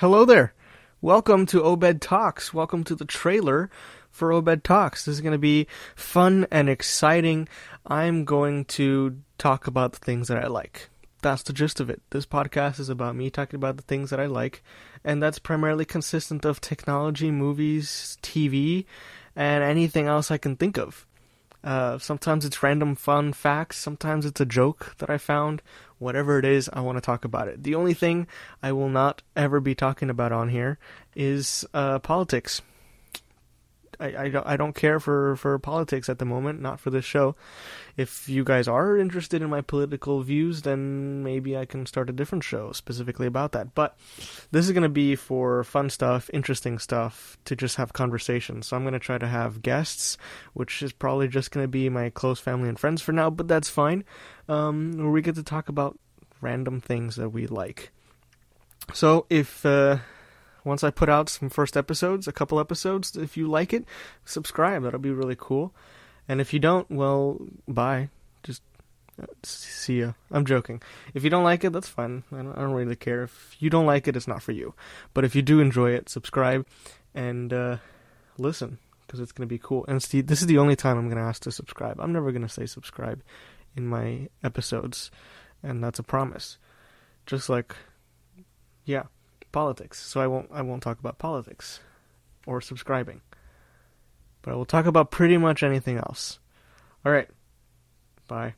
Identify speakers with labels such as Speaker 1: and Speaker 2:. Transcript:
Speaker 1: Hello there. Welcome to Obed Talks. Welcome to the trailer for Obed Talks. This is going to be fun and exciting. I'm going to talk about the things that I like. That's the gist of it. This podcast is about me talking about the things that I like, and that's primarily consistent of technology, movies, TV, and anything else I can think of. Uh, sometimes it's random fun facts, sometimes it's a joke that I found. Whatever it is, I want to talk about it. The only thing I will not ever be talking about on here is uh, politics. I, I, don't, care for, for politics at the moment, not for this show. If you guys are interested in my political views, then maybe I can start a different show specifically about that. But this is going to be for fun stuff, interesting stuff, to just have conversations. So I'm going to try to have guests, which is probably just going to be my close family and friends for now, but that's fine. Um, where we get to talk about random things that we like. So if. Uh, once I put out some first episodes, a couple episodes, if you like it, subscribe. That'll be really cool. And if you don't, well, bye. Just uh, see ya. I'm joking. If you don't like it, that's fine. I don't, I don't, really care. If you don't like it, it's not for you. But if you do enjoy it, subscribe and uh, listen because it's going to be cool. And the, this is the only time I'm going to ask to subscribe. I'm never going to say subscribe in my episodes, and that's a promise. Just like, yeah politics. So I won't I won't talk about politics or subscribing. But I will talk about pretty much anything else. All right. Bye.